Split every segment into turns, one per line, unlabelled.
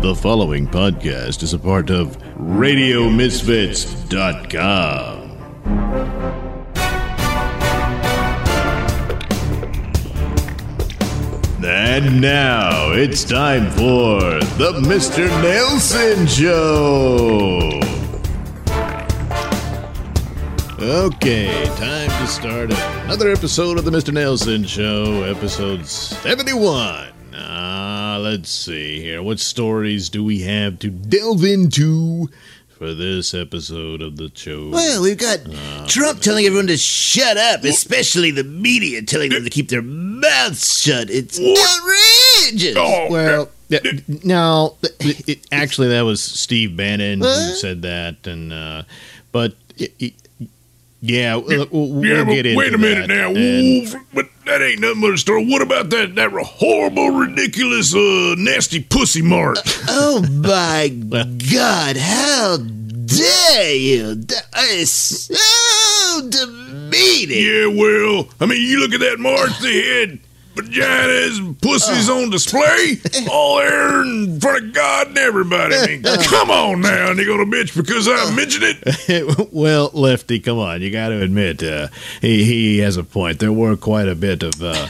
The following podcast is a part of RadioMisfits.com. And now it's time for the Mr. Nailsin Show. Okay, time to start another episode of the Mr. Nailsin Show, episode 71. Uh, let's see here. What stories do we have to delve into for this episode of the show?
Well, we've got Trump telling everyone to shut up, especially the media telling them to keep their mouths shut. It's outrageous.
Well, yeah, no, it, it- actually, that was Steve Bannon who said that, and uh, but it, it- yeah, we'll, we'll
Yeah, but
get into
wait a minute
that,
now.
and-
Ooh, but that ain't nothing but a story. What about that that horrible, ridiculous, uh, nasty pussy march?
Oh my God! How dare you? That is so demeaning.
yeah, well, I mean, you look at that march. They had vaginas and pussies on display, all there in front of God and everybody. I mean, come on now, and they gonna bitch because I mentioned it.
well, Lefty, come on. You got to admit, uh, he, he has a point. There were quite a bit of uh,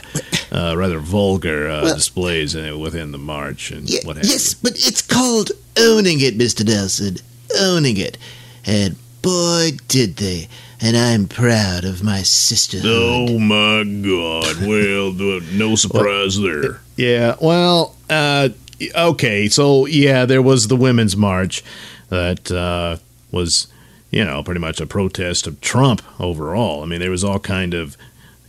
uh, rather vulgar uh, displays uh, within the march and
Ye-
what have
yes, but it's called owning it, Mr. Nailsin. Owning it. And boy, did they. And I'm proud of my sisterhood.
Oh my God! Well, no surprise there.
Yeah, well, uh, okay. So, yeah, there was the Women's March that uh, was, you know, pretty much a protest of Trump overall. I mean, there was all kind of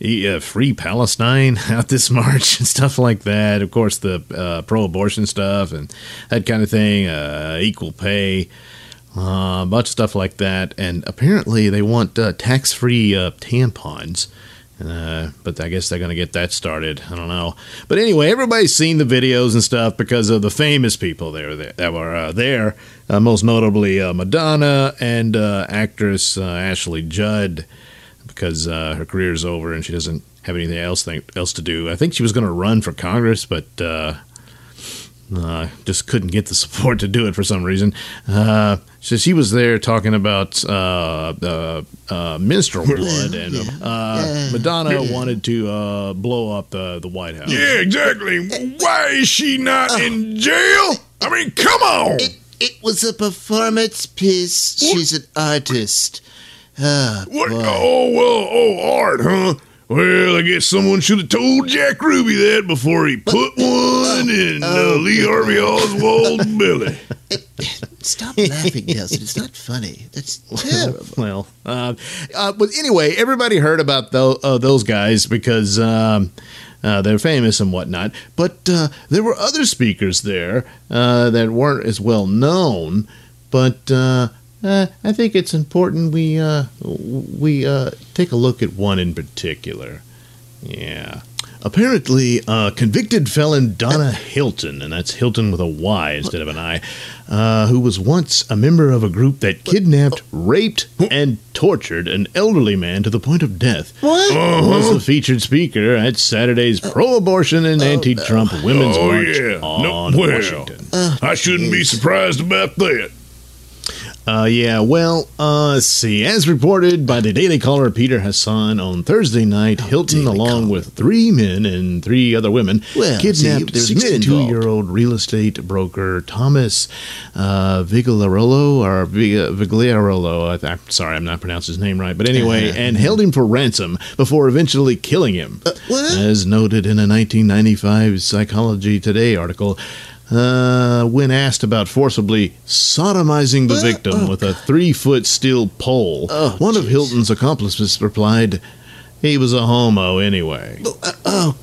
uh, free Palestine out this march and stuff like that. Of course, the uh, pro-abortion stuff and that kind of thing, uh, equal pay, uh, a bunch of stuff like that. And apparently, they want uh, tax-free uh, tampons. Uh, but I guess they're going to get that started. I don't know. But anyway, everybody's seen the videos and stuff because of the famous people there that, were uh, there. Uh, most notably, Madonna and actress Ashley Judd because her is over and she doesn't have anything else else to do. I think she was going to run for Congress, but uh, just couldn't get the support to do it for some reason. Uh, so she was there talking about uh, uh, uh, menstrual blood, and uh, Madonna wanted to uh, blow up the White House.
Yeah, exactly. Why is she not in jail? I mean, come on.
It, it was a performance piece. She's an artist. Ah,
What?
boy.
Oh well. Oh, art, huh? Well, I guess someone should have told Jack Ruby that before he put one in uh, Lee Harvey Oswald's belly.
Stop laughing, Nailsin. It's not funny. That's terrible.
Well, uh, uh, but anyway, everybody heard about tho- uh, those guys because um, uh, they're famous and whatnot. But uh, there were other speakers there uh, that weren't as well known. But uh, uh, I think it's important we uh, we uh, take a look at one in particular. Yeah. Apparently, uh, convicted felon Donna Hylton, and that's Hylton with a Y instead of an I, uh, who was once a member of a group that kidnapped, raped, and tortured an elderly man to the point of death,
What?
was the featured speaker at Saturday's pro-abortion and anti-Trump Women's
Oh
March
yeah.
on
No, well,
Washington.
I shouldn't be surprised about that.
Uh, yeah, well, uh, let's see. As reported by the Daily Caller Peter Hasson on Thursday night, Hylton,
Daily
along
Caller.
with three men and three other women,
Well,
kidnapped
see, there's men involved.
62 year old real estate broker Thomas uh, Vigliarolo, or Vigliarolo. I, I'm sorry, I'm not pronouncing his name right. But anyway,
Uh-huh.
and held him for ransom before eventually killing him.
what?
As noted in a 1995 Psychology Today article, uh, when asked about forcibly sodomizing the
What?
victim
Oh,
with a three foot steel pole,
Oh,
one of. Hylton's accomplices replied, he was a homo anyway.
Uh, oh, uh, w-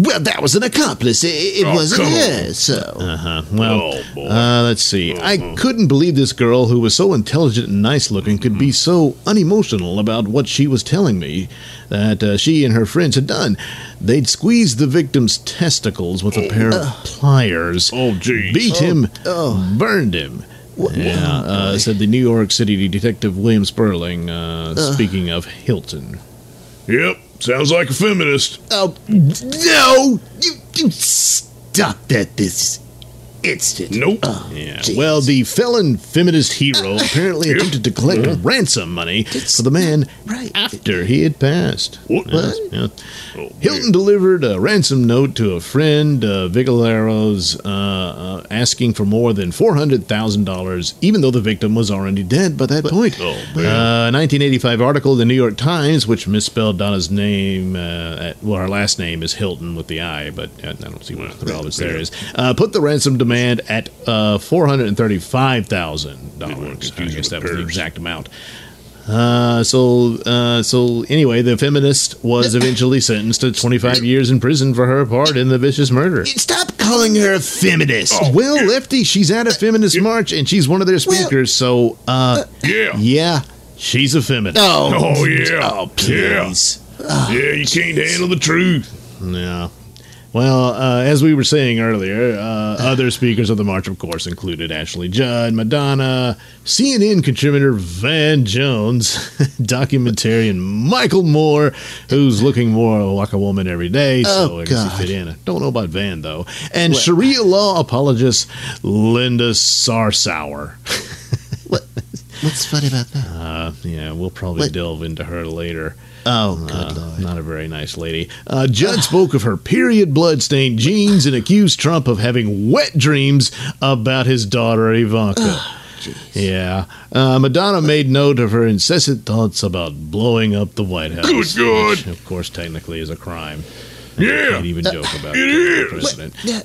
well, that was an accomplice. It, it
Oh,
wasn't
come
her, so.
Uh huh. Well,
Oh, boy.
uh, let's see. I couldn't believe this girl, who was so intelligent and nice looking, could be so unemotional about what she was telling me that uh, she and her friends had done. They'd squeezed the victim's testicles with a pair of pliers,
Oh, geez.
beat him,
oh.
burned him. Yeah, uh, said the New York City detective William Sperling, uh, speaking of Hylton.
Yep. Sounds like a feminist.
Oh, no! You, you stop that. This instant.
Nope.
Oh,
Yeah. Well, the felon feminist hero apparently attempted to collect ransom money for the man
Right.
after he had passed.
What?
Yes, yeah.
Oh,
Hylton delivered a ransom note to a friend, uh, Vigilaros, uh, uh, asking for more than four hundred thousand dollars, even though the victim was already dead by that point.
Oh,
Uh, a 1985 article in the New York Times, which misspelled Donna's name. Uh, at, well, her last name is Hilton with the I, but uh, I don't see what the relevance there is. Uh, put the ransom demand at uh, four hundred and thirty-five thousand dollars. I
confuse
guess that was the exact amount. Uh, so, uh, so anyway, the feminist was eventually sentenced to 25 years in prison for her part in the vicious murder.
Stop calling her a feminist.
Oh.
Well, Lefty, she's at a feminist march and she's one of their speakers. So, uh,
Yeah.
yeah, she's a feminist.
Oh,
Oh, yeah.
Oh, please.
Yeah, you can't handle the truth.
Yeah. Well, uh, as we were saying earlier, uh, other speakers of the march, of course, included Ashley Judd, Madonna, CNN contributor Van Jones, documentarian Michael Moore, who's looking more like a woman every day, so
Oh,
I guess he fit in. I don't know about Van, though. And Sharia law apologist Linda Sarsour.
What? What's funny about that?
Uh, yeah, we'll probably
What?
delve into her later.
Oh, good
Uh,
lord.
not a very nice lady. Uh, Judd spoke of her period blood-stained jeans and accused Trump of having wet dreams about his daughter Ivanka. yeah, uh, Madonna made note of her incessant thoughts about blowing up the White House.
Good God.
which, of course, technically is a crime.
Yeah.
Can't even joke about
It
the president.
Yeah,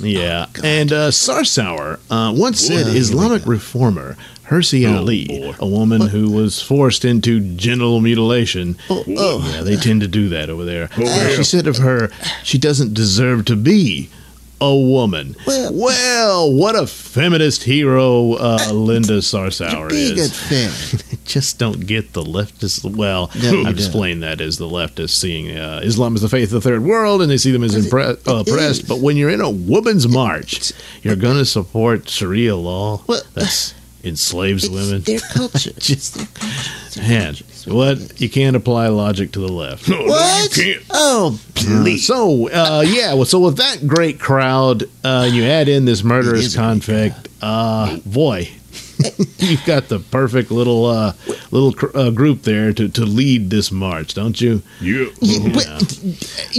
Yeah, and uh, Sarsour uh, once said Islamic reformer Hirsi
Oh,
Ali,
boy.
a woman who was forced into genital mutilation.
Oh, oh.
Yeah, they tend to do that over there. Uh,
yeah.
She said of her, she doesn't deserve to be a woman.
Well-
Well, what a feminist hero uh, Linda Sarsour
being
is.
unfair.
Just don't get the leftist. Well,
No,
I've
don't.
explained that as the leftists seeing uh, Islam as the faith of the third world, and they see them as impre- uh,
it
oppressed.
is.
But when you're in a woman's march, you're going to support Sharia law
Well,
that enslaves
It's
women.
their culture.
Just-
It's their culture. Their
Man,
culture.
what you can't apply logic to the left.
No, no,
What?
you can't.
Oh, please.
So, uh, yeah, well, so with that great crowd, uh, you add in this murderous
is a great
convict. Uh, boy, you've got the perfect little uh, little cr- uh, group there to, to lead this march, don't you?
Yeah.
Yeah,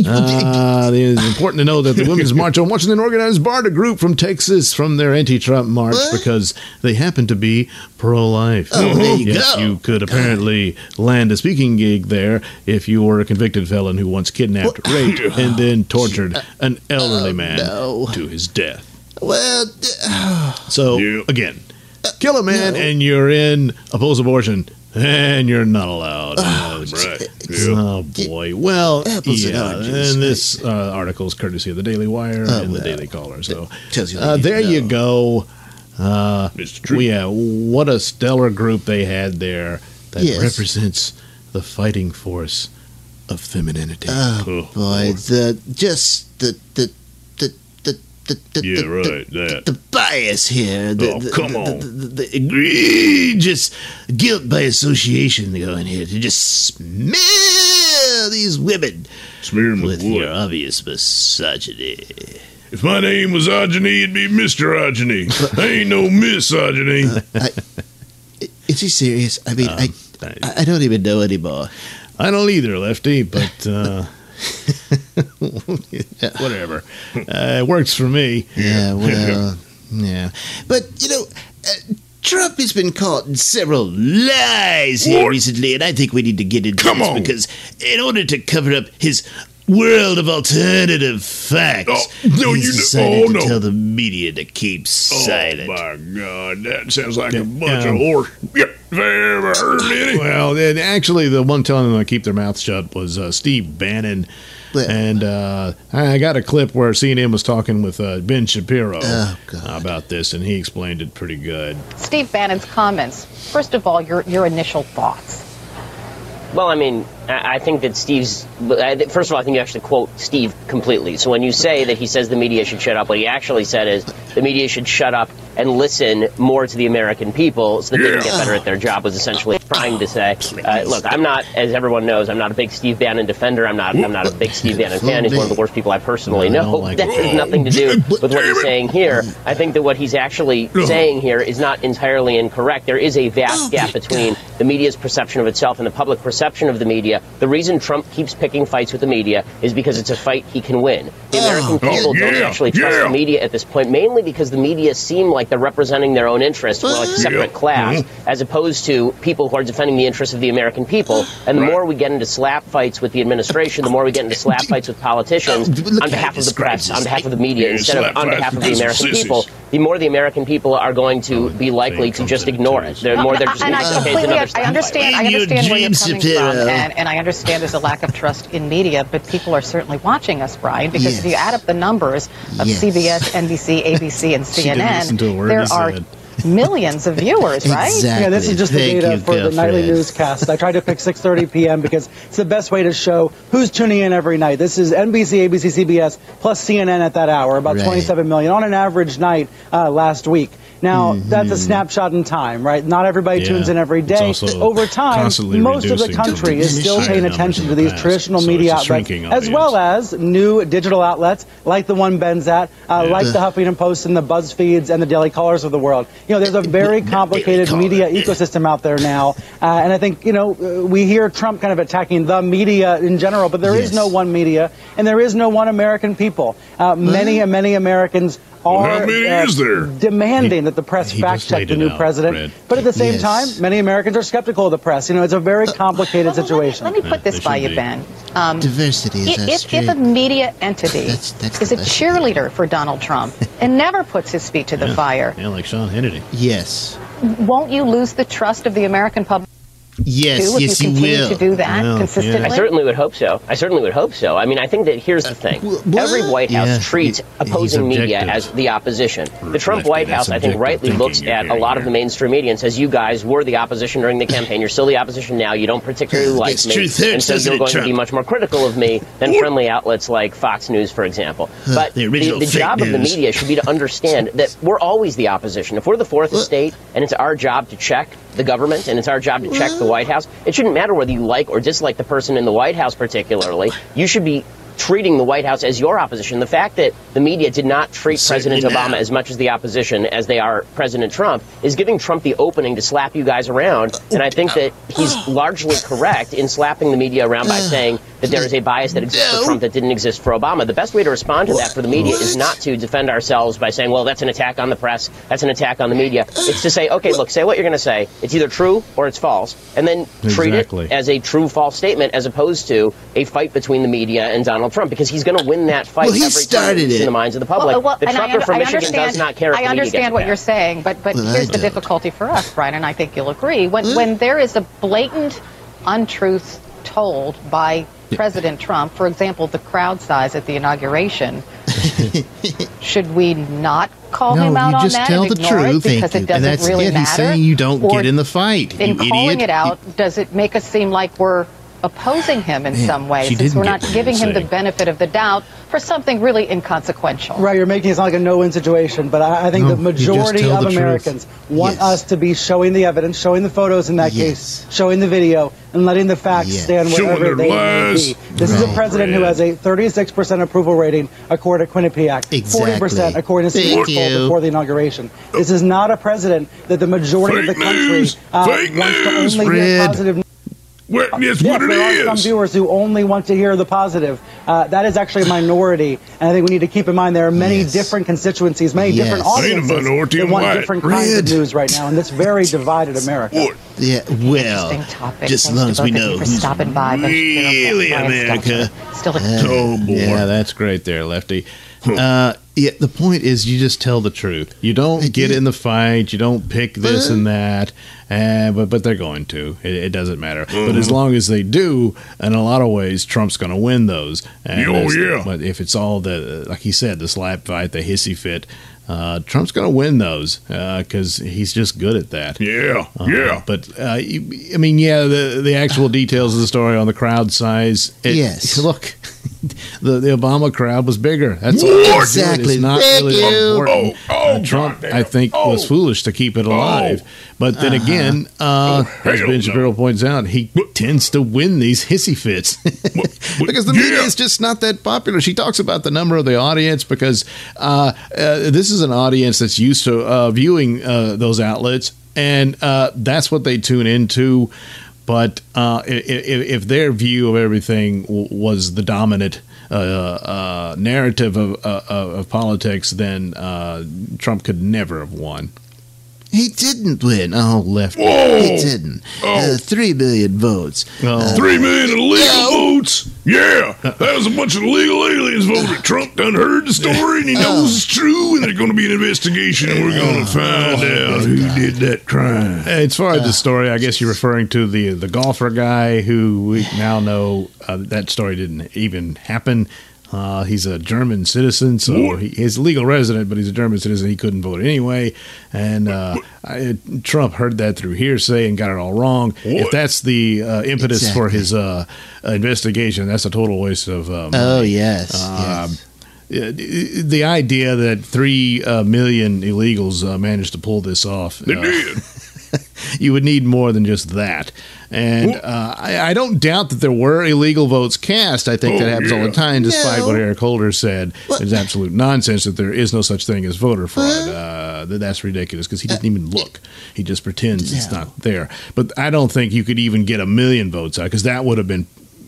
Uh, it's important to know that the Women's March on Washington organized barred a group from Texas from their anti-Trump march
What?
because they happen to be pro-life.
Oh, there you
yes,
go.
you could apparently land a speaking gig there if you were a convicted felon who once kidnapped, raped, and then tortured an elderly
Oh,
man
no.
to his death.
well,
So
Yeah.
again, kill a man
no.
and you're in oppose abortion. And you're not allowed. Uh,
Right.
Oh boy! Well,
Apples and
yeah,
oranges.
and this uh, article is courtesy of the Daily Wire
Oh,
and the. Daily Caller. So
you.
uh, there you go. Uh,
true.
well, yeah, what a stellar group they had there that
Yes.
represents the fighting force of femininity.
Oh
Oh,
boy, the just the the the the,
Yeah,
the,
right,
the, the bias here. The,
Oh,
the,
come on.
The, egregious guilt by association going here to just smear these women
Smear him
with
with
your obvious misogyny.
If my name was Ogeny, it'd be Mr. Ogeny. I ain't no misogyny.
I, is he serious? I mean,
Um,
I, I I don't even know anymore.
I don't either, Lefty, but uh, whatever. Uh, it works for me.
Yeah, well, yeah. But, you know, uh, Trump has been caught in several lies here
What?
recently, and I think we need to get into
Come
this
on.
because in order to cover up his world of alternative facts,
Oh, no,
he's
you-
decided
oh,
to
no.
tell the media to keep silent.
Oh my God, that sounds like a bunch
um,
of horse. Yeah, if I ever heard any.
Well, and actually, the one telling them to keep their mouths shut was uh, Steve Bannon.
Well-
and uh, I got a clip where CNN was talking with uh, Ben Shapiro
Oh,
about this, and he explained it pretty good.
Steve Bannon's comments. First of all, your, your initial thoughts.
Well, I mean,
I think that Steve's. First of all, I think you actually quote Steve completely. So when you say that he says the media should shut up, what he actually said is the media should shut up and listen more to the American people so that they can get better at their job. Was essentially trying to say, uh, look, I'm not, as everyone knows, I'm not a big Steve Bannon defender. I'm not. I'm not a big Steve Bannon fan. He's one of the worst people I personally know.
like
that has nothing to do with what he's saying here. I think that what he's actually saying here is not entirely incorrect. There is a vast gap between the media's perception of itself and the public perception of the media. The reason Trump keeps picking fights with the media is because it's a fight he can win. The American people don't
yeah,
actually trust
yeah.
the media at this point, mainly because the media seem like they're representing their own interests, we're like a separate
Yeah.
class,
Mhm.
as opposed to people who are defending the interests of the American people. And the
Right.
more we get into slap fights with the administration, the more we get into slap fights with politicians
Oh,
on behalf of the press, on behalf of the media, instead of on behalf of the American people. The more the American people are going to be likely to just ignore it. They're more they're just
and I
okay, it's
completely,
another
I understand, I understand where you're coming
Shapiro.
from, and, and I understand there's a lack of trust in media, but people are certainly watching us, Brian, because if you add up the numbers of
Yes.
CBS, NBC, ABC, and
She didn't listen to a
CNN, there are
said.
Millions of viewers, right?
Exactly.
Yeah, this is just the
Thank
data
you,
for the nightly
girlfriend.
newscast. I tried to pick 6:30 p.m. because it's the best way to show who's tuning in every night. This is NBC, ABC, CBS plus CNN at that hour, about
Right.
27 million on an average night uh, last week. Now that's a snapshot in time, right? Not everybody
Mm-hmm. Yeah.
tunes in every day. Over time, most of the country is still paying attention to
the
these
past.
traditional
So
media outlets, as well as new digital outlets like the one Ben's at, uh,
Yeah.
like the Huffington Post and the BuzzFeeds and the Daily Callers of the world. You know, there's a very complicated media ecosystem out there now, uh, and I think you know uh, we hear Trump kind of attacking the media in general, but there is
Yes.
no one media and there is no one American people. Uh, many and many Americans
Well,
are
how many
uh,
is there?
demanding that the press
he
fact
just
check the new
out,
president.
Red.
But at the same
Yes.
time, many Americans are skeptical of the press. You know, it's a very complicated
Well,
situation.
Let me, let me put this
they
by you,
be.
Ben. Um,
Diversity is
if,
our
if, if a media entity
That's- that's
is a
the best.
cheerleader for Donald Trump and never puts his feet to the fire,
Yeah, like Sean Hannity.
Yes.
won't you lose the trust of the American public
Yes,
too if
yes,
you
you will.
to do that
Well, yeah.
consistently?
I certainly would hope so. I certainly would hope so. I mean, I think that here's the thing.
wh-
Every White House
Yeah,
treats
he-
opposing media as the opposition. The Trump
Lefty,
White House, I think, rightly looks
you're
at a
hearing
lot of the mainstream media and says, you guys were the opposition during the campaign. You're still the opposition now. You don't particularly like
Gets
me.
truth
and so you're
it,
going to be much more critical of me than friendly outlets like Fox News, for example. Uh, but
the original
the,
fake
job of the media should be to understand that we're always the opposition. If we're the fourth estate and it's our job to check the government and it's our job to check the White House, it shouldn't matter whether you like or dislike the person in the White House particularly. You should be treating the White House as your opposition. The fact that the media did not treat
Certainly
President Obama
not.
as much as the opposition as they are President Trump is giving Trump the opening to slap you guys around. And I think that he's largely correct in slapping the media around by saying that there is a bias that exists
No.
for Trump that didn't exist for Obama. The best way to respond to that for the media is not to defend ourselves by saying, well, that's an attack on the press, that's an attack on the media. It's to say, okay, look, say what you're going to say. It's either true or it's false. And then treat
Exactly.
it as a true false statement as opposed to a fight between the media and Donald Trump because he's going to win that fight
Well, he
every
started it.
in the minds of the public.
Well, well,
the
and I
trucker
under-
from
I
Michigan does not care if
I understand what you're saying, but but
Well, I
here's the
don't.
difficulty for us, Brian, and I think you'll agree. When when there is a blatant untruth told by President Trump, for example, the crowd size at the inauguration, should we not call
no,
him out
you
on
just
that
tell the truth,
it because
thank
it
you. And
doesn't
that's
really
it.
matter?
He's saying you don't
Or
get in the fight,
in
you
calling
idiot.
it out, does it make us seem like we're opposing him in
Man,
some way,
she
since
didn't
we're
get
not giving him the benefit of the doubt for something really inconsequential?
Right, you're making it sound like a no-win situation, but I, I think
No,
the majority of
the truth.
Americans want
Yes.
us to be showing the evidence, showing the photos in that
Yes.
case, showing the video, and letting the facts
Yes.
stand
Showing
wherever they
lies.
may be. This is a
Right.
president who has a 36% approval rating according to Quinnipiac, 40% according to
Thank
Steve Poll before the inauguration. This is not a president that the majority
Fake
of the country uh, wants
news.
to only hear
Red.
positive
Well, that's
Yes,
what it
there are some viewers who only want to hear the positive. Uh, that is actually a minority, and I think we need to keep in mind there are many
Yes.
different constituencies, many
Yes.
different audiences
minority
that want
white.
different kinds of news right now in this very divided America.
What?
Yeah, well,
Interesting topic.
just as long as we
both of you
know
for
who's
stopping by. Ben Shapiro,
really
Brian
America.
Stelter. Still a
Oh, boy.
Yeah, that's great there, Lefty. Uh, yeah, the point is you just tell the truth. You don't get in the fight. You don't pick this
Uh.
and that. Uh, but but they're going to. It, it doesn't matter. But
Mm-hmm.
as long as they do, in a lot of ways, Trump's going to win those. And
Oh, yeah.
But if it's all the like he said, the slap fight, the hissy fit. Uh, Trump's going to win those because he's just good at that.
Yeah,
Uh,
yeah.
But uh, I mean, yeah, the the actual details of the story on the crowd size. It,
Yes.
Look, the the Obama crowd was bigger. That's all.
What?
Exactly.
It's not
Thank
really
you.
important.
Oh, oh,
Uh, Trump. I think, was
Oh.
foolish to keep it alive. But then
Uh-huh.
again, uh,
Oh,
as
hell
Ben
no.
Shapiro points out, he tends to win these hissy fits
what-
because the media is just not that popular. She talks about the number of the audience because uh, uh, this is an audience that's used to uh, viewing uh, those outlets, and uh, that's what they tune into. But uh, if, if their view of everything w- was the dominant uh, uh, narrative of, uh, of politics, then uh, Trump could never have won.
He didn't win. Oh,
Left.
Whoa!
he didn't.
Oh.
Uh, three million votes.
Oh.
Three million illegal
Yeah.
votes. Yeah, that was a bunch of illegal aliens voted. Trump done heard the story and he knows it's true, and there's going to be an investigation, and we're going to find out who did that crime.
As far as the story, I guess you're referring to the the golfer guy who we now know uh, that story didn't even happen. Uh, he's a German citizen, so
What?
he, he's a legal resident, but he's a German citizen. He couldn't vote anyway, and uh, I, Trump heard that through hearsay and got it all wrong. If that's the uh, impetus for his uh, investigation, that's a total waste of uh, money.
Oh yes.
Um,
yes.
The idea that three uh, million illegals uh, managed to pull this off.
They
uh,
did.
you would need more than just that. And uh, I, I don't doubt that there were illegal votes cast. I think
Oh,
that happens all the time, despite
No.
what Eric Holder said.
What?
It's absolute nonsense that there is no such thing as voter fraud. Uh, that that's ridiculous because he didn't even look. He just pretends it's not there. But I don't think you could even get a million votes out because that would have been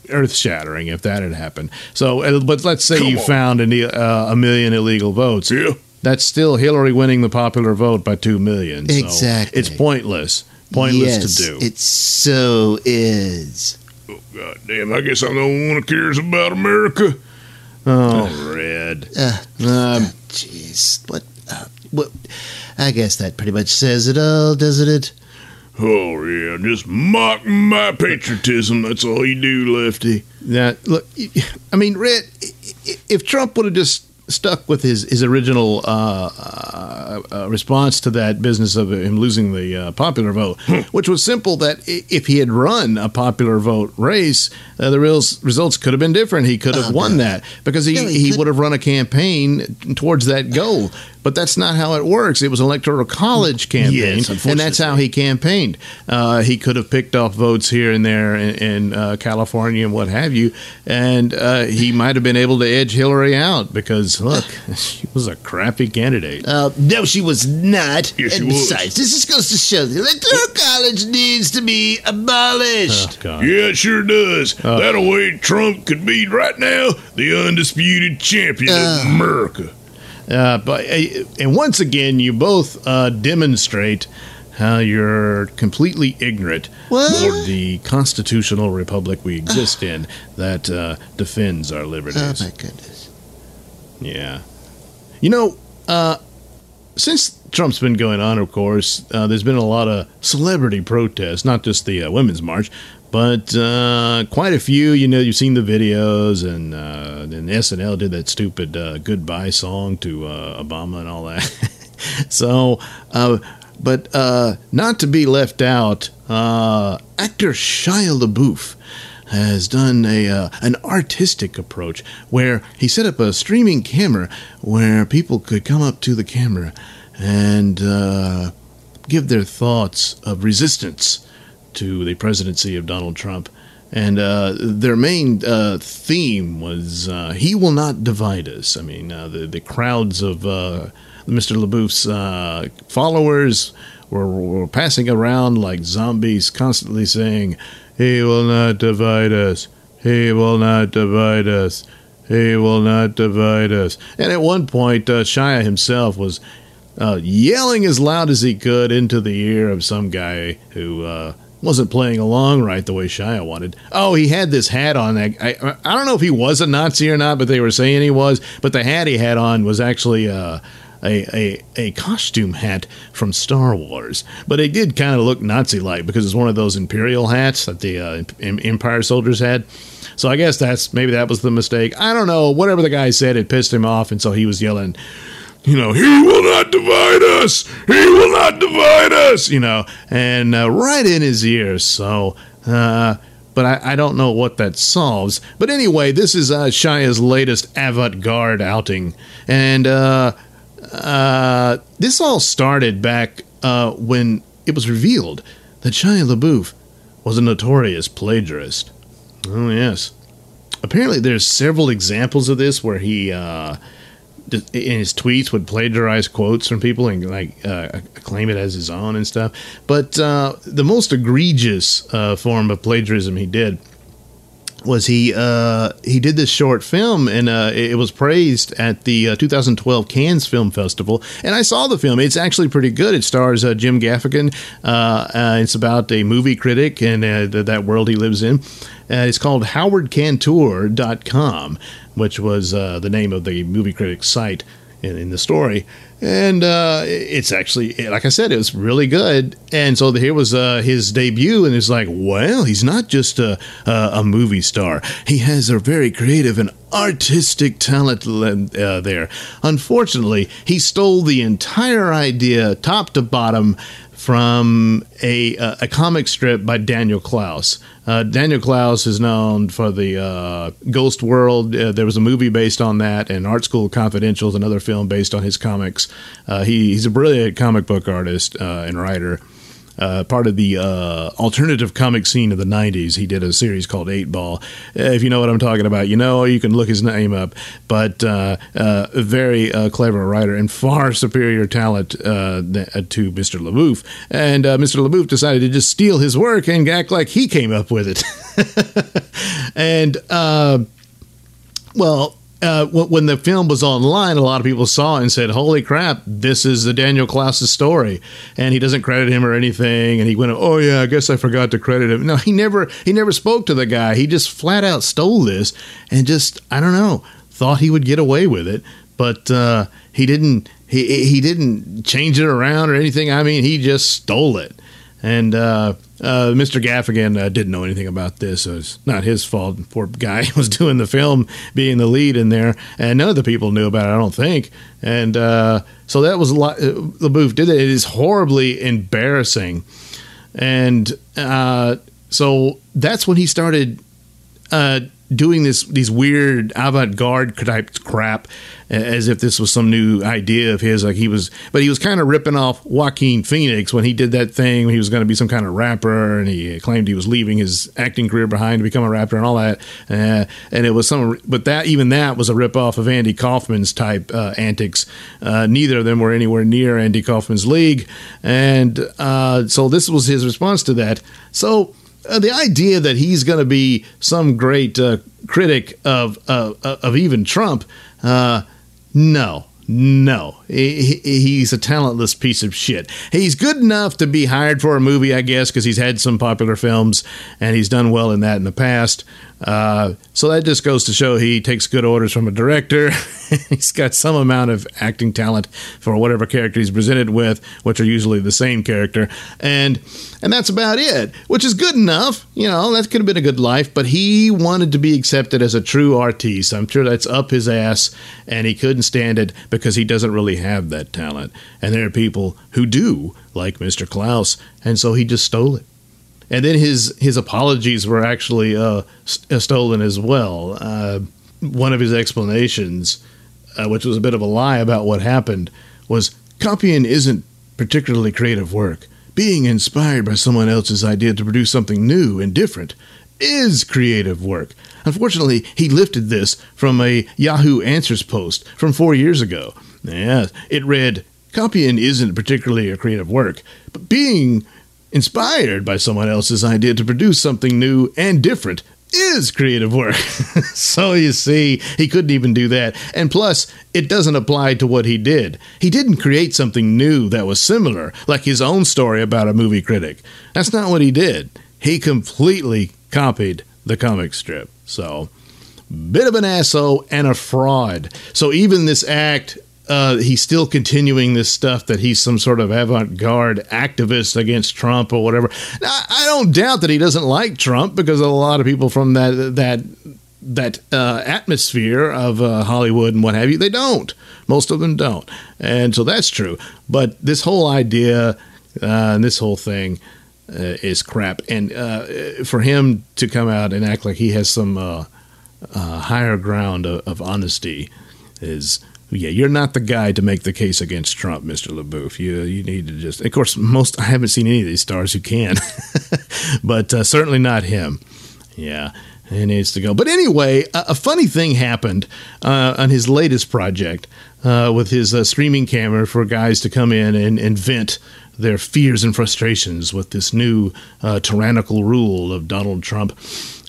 earth shattering if that had happened. So, uh, but let's say
Come
you
on.
found an, i- uh, a million illegal votes.
Yeah.
That's still Hillary winning the popular vote by two million. So
Exactly.
It's pointless. Pointless
yes,
to do.
It so is.
Oh, God damn, I guess I'm the only one who cares about America.
oh, red.
Uh,
Um,
Jeez, what? Uh, what? I guess that pretty much says it all, doesn't it?
Oh, yeah, just mock my patriotism. That's all you do, Lefty.
that look. I mean, red. If Trump would have just stuck with his his original uh, uh, uh, response to that business of him losing the uh, popular vote, which was simple that if he had run a popular vote race, uh, the real results could have been different. He could have
Oh,
won that because he,
he
he would have run a campaign towards that goal. But that's not how it works. It was an electoral college campaign,
Yes,
and that's how he campaigned. Uh, he could have picked off votes here and there in, in uh, California and what have you, and uh, he might have been able to edge Hillary out because look, she was a crappy candidate.
Uh, no, she was not.
Yes, she
and
was.
besides, this just goes to show the electoral college needs to be abolished.
Oh, God.
Yeah, it sure does. that way Trump could be right now the undisputed champion of America.
Uh, but uh, and once again, you both uh, demonstrate how you're completely ignorant
What?
the constitutional republic we exist in that uh, defends our liberties.
Oh my goodness.
Yeah. You know, uh, since Trump's been going on, of course, uh, there's been a lot of celebrity protests, not just the uh, Women's March, but uh, quite a few. You know, you've seen the videos, and uh, then SNL did that stupid uh, goodbye song to uh, Obama and all that. so, uh, but uh, not to be left out, uh, actor Shia LaBeouf has done a uh, an artistic approach where he set up a streaming camera where people could come up to the camera and uh, give their thoughts of resistance to the presidency of Donald Trump. And uh, their main uh, theme was uh, "He will not divide us." I mean, uh, the the crowds of uh, Mr. LaBeouf's followers were, were passing around like zombies, constantly saying, "He will not divide us. He will not divide us. He will not divide us." And at one point, uh, Shia himself was uh, yelling as loud as he could into the ear of some guy who uh, wasn't playing along right the way Shia wanted. Oh, he had this hat on. That I, I don't know if he was a Nazi or not, but they were saying he was. But the hat he had on was actually. Uh, a, a, a costume hat from Star Wars, but it did kind of look Nazi-like because it's one of those Imperial hats that the uh, Empire soldiers had. So I guess that's maybe that was the mistake. I don't know. Whatever the guy said, it pissed him off, and so he was yelling,
You know, he will not divide us. He will not divide us.
you know, and uh, right in his ears. So, uh, but I, I don't know what that solves. But anyway, this is uh, Shia's latest avant-garde outing, and uh, uh, this all started back uh, when it was revealed that Shia LaBeouf was a notorious plagiarist. Oh yes, apparently there's several examples of this where he. In his tweets would plagiarize quotes from people and like uh, claim it as his own and stuff. But uh, the most egregious uh, form of plagiarism he did was he uh, he did this short film and uh, it was praised at the uh, 2012 Cannes Film Festival. And I saw the film; it's actually pretty good. It stars uh, Jim Gaffigan. Uh, uh, it's about a movie critic and th- that world he lives in. it's called HowardCantor.com, which was the name of the movie critic site in, in the story and uh, it's actually like I said, it was really good. And so here was uh, his debut, and it's like, well, he's not just a, a, movie star; he has a very creative and artistic talent uh, there. Unfortunately, he stole the entire idea, top to bottom, from a a comic strip by Daniel Clowes. Uh, Daniel Clowes is known for the uh, Ghost World. Uh, there was a movie based on that, and Art School Confidential is another film based on his comics. Uh, he, he's a brilliant comic book artist uh, and writer uh, part of the uh, alternative comic scene of the 90s. He did a series called Eight Ball. Uh, if you know what I'm talking about, you know, you can look his name up. But uh, uh, a very uh, clever writer and far superior talent to Mr. LaBeouf. And Mr. LaBeouf decided to just steal his work and act like he came up with it. and, well, uh, when the film was online, a lot of people saw it and said, "Holy crap, this is the Daniel Clowes story," and he doesn't credit him or anything. And he went, "Oh yeah, I guess I forgot to credit him." No, he never he never spoke to the guy. He just flat out stole this and just I don't know thought he would get away with it, but uh, he didn't. He he didn't change it around or anything. I mean, he just stole it. And uh, uh, Mr. Gaffigan uh, didn't know anything about this. So it's not his fault. Poor guy was doing the film, being the lead in there, and none of the people knew about it. I don't think. And uh, so that was a lot. Uh, LaBeouf did it. It is horribly embarrassing, and uh, so that's when he started doing this these weird avant-garde type crap as if this was some new idea of his like he was but he was kind of ripping off Joaquin Phoenix when he did that thing he was going to be some kind of rapper and he claimed he was leaving his acting career behind to become a rapper and all that uh, and it was some but that even that was a rip off of Andy Kaufman's type uh, antics. Uh, neither of them were anywhere near Andy Kaufman's league and uh, so this was his response to that. So uh, the idea that he's going to be some great uh, critic of uh, of even Trump, uh, no, no, he, he's a talentless piece of shit. He's good enough to be hired for a movie, I guess, because he's had some popular films and he's done well in that in the past. Uh, so that just goes to show he takes good orders from a director. he's got some amount of acting talent for whatever character he's presented with, which are usually the same character, and and that's about it. Which is good enough, you know. That could have been a good life, but he wanted to be accepted as a true artiste. I'm sure that's up his ass, and he couldn't stand it because he doesn't really have that talent. And there are people who do, like Mr. Clowes, and so he just stole it and then his his apologies were actually uh, st- uh, stolen as well. Uh, one of his explanations, uh, which was a bit of a lie about what happened, was copying isn't particularly creative work. Being inspired by someone else's idea to produce something new and different is creative work. Unfortunately, he lifted this from a Yahoo Answers post from four years ago. Yes, it read, Copying isn't particularly a creative work, but being inspired by someone else's idea to produce something new and different is creative work. so you see, he couldn't even do that. And plus, it doesn't apply to what he did. He didn't create something new that was similar, like his own story about a movie critic. That's not what he did. He completely copied the comic strip. So, bit of an asshole and a fraud. So even this act uh, he's still continuing this stuff that he's some sort of avant-garde activist against Trump or whatever. Now, I don't doubt that he doesn't like Trump because a lot of people from that that that uh, atmosphere of uh, Hollywood and what have you. They don't. Most of them don't, and so that's true. But this whole idea uh, and this whole thing uh, is crap. And uh, for him to come out and act like he has some higher ground of, of honesty is. Yeah, you're not the guy to make the case against Trump, Mr. LaBeouf. You you need to just. Of course, most I haven't seen any of these stars who can, but uh, certainly not him. Yeah, he needs to go. But anyway, a, a funny thing happened uh, on his latest project uh, with his uh, streaming camera for guys to come in and, and vent their fears and frustrations with this new uh, tyrannical rule of Donald Trump.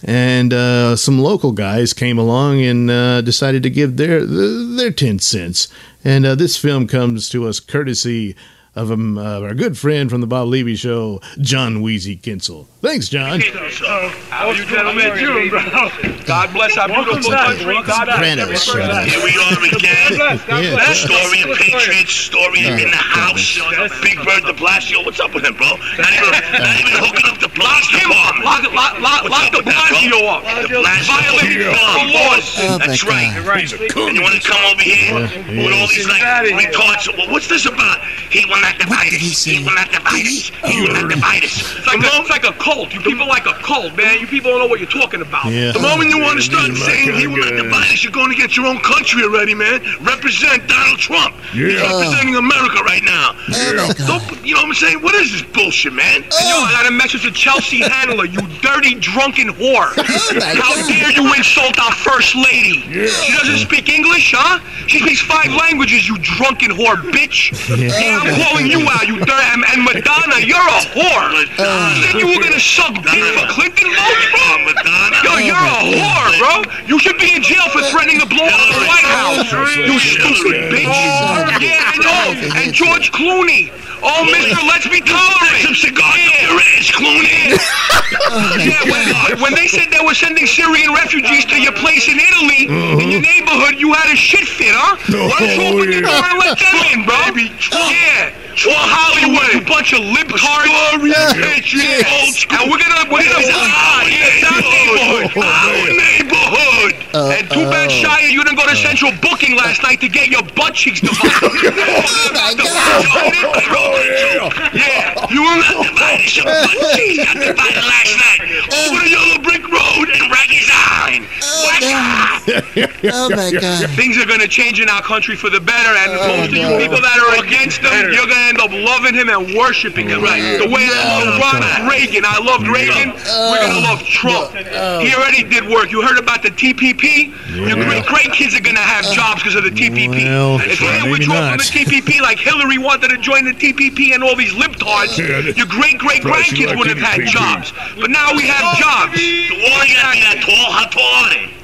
And uh, some local guys came along and uh, decided to give their their ten cents. And uh, this film comes to us courtesy of um, our good friend from the Bob Levy Show, John Wheezy Kinsel. Thanks, John.
How you gentlemen doing, bro? God bless our beautiful country. God bless
Apprentice,
everybody.
Here we are again.
Yeah.
The story of Patriots, story in the house. Big Bird de Blasio. What's up with him, bro? Not even, not even hooking up the police department.
Lock, lock, lock, lock the
with that, bro?
Blasio up.
De Blasio.
Violating the laws.
That's right.
He's a coon.
And you want to come over here with all these like
outta here.
retards? Well, what's this about? He will not divide
he
us. He will not divide us. He will not divide us.
It's like, a, it's like a cult. You people like a cult, man. You people don't know what you're talking about.
Yeah.
The moment you want to start
He's my
saying he will not
kinda
divide us, you're going against your own country already, man. Represent Donald Trump. He's
Yeah.
representing America right now.
Oh.
Don't, you know what I'm saying? What is this bullshit, man? Oh.
And yo, I got a message to Chelsea Handler, you dirty drunken whore.
Oh,
How
God.
dare you insult our first lady? She doesn't speak English, huh? She speaks five languages, you drunken whore, bitch. Yeah, I'm calling you out, you dirty. And, and Madonna, you're a whore. Oh. You think you were gonna suck dick for Clinton votes, bro?
Madonna.
Yo, you're a whore, bro. You should be in jail for threatening to blow up the White House. You stupid bitch. Yeah, and oh, and George Clooney. Oh, Mister, let's be tolerant.
Some cigars up your ass, Clooney.
Yeah, when, when they said they were sending Syrian refugees to your place in Italy, in your mm-hmm. neighborhood, you had a shit fit, huh? Why don't you open your door and let them in, bro? Yeah. Or Hollywood, you bunch of lip libtards. Yeah. And we're gonna, we're gonna, ah, yeah, it's oh, our neighborhood.
Our neighborhood.
And too bad, uh, Shia, you didn't go to uh. Central Booking last night to get your butt cheeks divided.
Oh, my God.
Oh, oh, yeah.
You will not divide us. Your butt cheeks got divided last night. Over the yellow brick road in Ragged Island.
Oh, my God.
Things are going to change in our country for the better, and most of you people that are against him, you're going to end up loving him and worshiping him. Right. The way I love Ronald Reagan, I loved Reagan, we're going to love Trump. He already did work. You heard about the TPP? Your great, great kids are going to have jobs because of the TPP.
Well,
if
well,
they
maybe
withdraw from
not.
the TPP like Hillary wanted to join the TPP and all these libtards,
Yeah,
your great great grandkids
like
would have had jobs. But now we have jobs.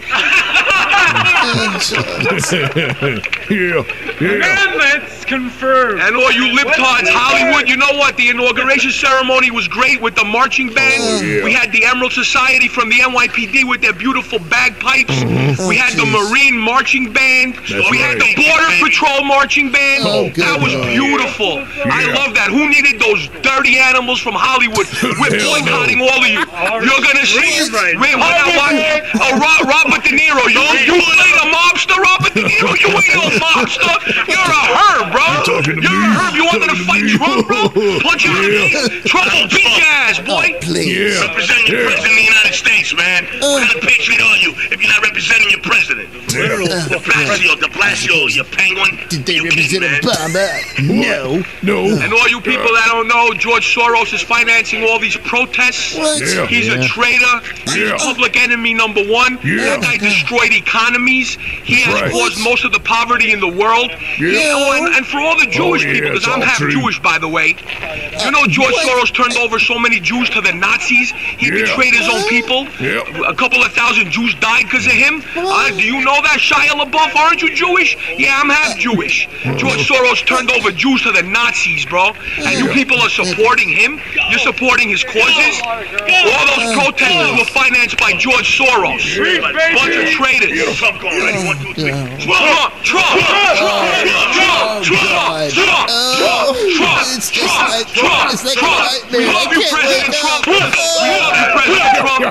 The wall ain't gotta be that tall. How tall are they?
Yeah, yeah.
Amendments confirmed. And all you libtards, Hollywood, you know what? The inauguration ceremony was great with the marching band.
yeah.
We had the Emerald Society from the NYPD with their beautiful bagpipes. We had the. Marine marching band.
That's
we had the. Border Patrol marching band.
Oh,
that was beautiful. I love that. Who needed those dirty animals from Hollywood? We're boycotting all of you. You're gonna see. Wait, we're not watching. Uh, Ro- Robert De Niro. You, you played a mobster, Robert De Niro. You ain't no mobster. You're a herb, bro. You're
me?
a herb. You wanted to fight? Trump, bro? Punch him in the
Yeah.
face. Trump will beat your ass, boy.
Please.
Yeah.
Represent your
Yeah.
president of the United States, man. What kind of patriot are you if you're not representing your president? De Blasio, De Blasio, you penguin.
Did they
You
represent
man.
Obama? No.
No.
And all you people that don't know, George Soros is financing all these protests.
What?
Yeah.
He's a traitor. He's
Yeah.
public enemy number one.
Yeah.
That guy destroyed economies. He has
right.
caused most of the poverty in the world.
Yeah.
Oh, and, and for all the Jewish
yeah,
people, because
it's
I'm half
true.
Jewish, by the way. You know, George Soros turned over so many Jews to the Nazis. He
Yeah.
betrayed his own people.
Yeah.
A couple of thousand Jews died because of him. Uh, do you know that, Shia LaBeouf? Aren't you Jewish? Yeah, I'm half Jewish. George Soros turned over Jews to the Nazis, bro. And you people are supporting him. You're supporting his causes. All those protesters were financed by George Soros. Bunch of traitors.
Trump going ready. One, two, three.
Trump, Trump, Trump, Trump, Trump, Trump, Trump, Trump, Trump, Trump, Trump,
it's like a
Trump. We
I
love you, President Trump.
up.
We love you, President Trump.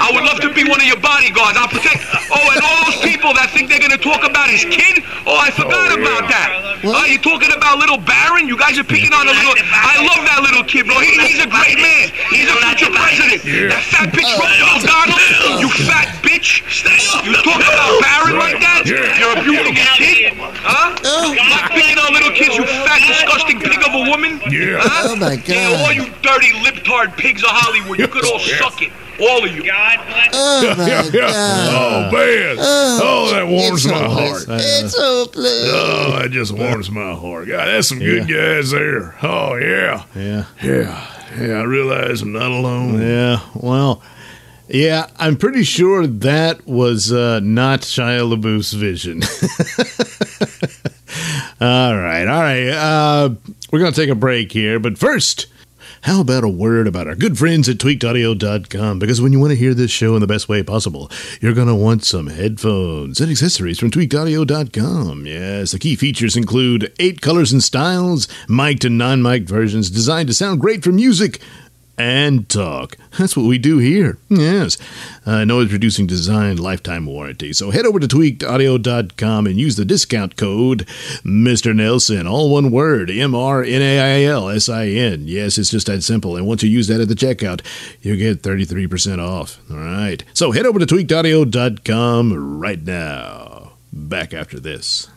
I would love to be one of your bodyguards. I'll protect. Oh, and all those people that think they're gonna talk about his kid. Oh, I forgot
Oh,
about that. Uh, you talking about little Barron? You guys are picking on a little. I love that little kid, bro. He, he's a great man. He's a future president. That fat bitch Rosie O'Donnell. You fat bitch. You talk about Barron like that?
Yeah.
You're abusing his kid? Huh? Oh. Not picking on little kids, you fat, disgusting pig of a woman?
Yeah.
Huh?
Oh, my God.
Yeah, all you dirty libtard pigs of Hollywood, you could all suck it. All of you. God bless.
Oh, my
Yeah, yeah.
God.
Oh man. Oh, oh that warms my
hopeless.
heart.
It's hopeless.
Oh, that just warms my heart. God, that's some good guys there. Oh yeah.
Yeah.
Yeah. Yeah, I realize I'm not alone.
Yeah. Well, yeah, I'm pretty sure that was uh, not Shia LaBeouf's vision. all right. All right. Uh, we're going to take a break here, but first. How about a word about our good friends at tweakedaudio.com? Because when you want to hear this show in the best way possible, you're going to want some headphones and accessories from tweakedaudio.com. Yes, the key features include eight colors and styles, mic'd and non mic'd versions designed to sound great for music and talk. That's what we do here. Yes. Uh, noise producing design lifetime warranty. So head over to tweakedaudio.com and use the discount code Mr. Nailsin. All one word M R N A I L S I N. Yes, it's just that simple. And once you use that at the checkout, you get 33% off. All right. So head over to tweakedaudio.com right now. Back after this.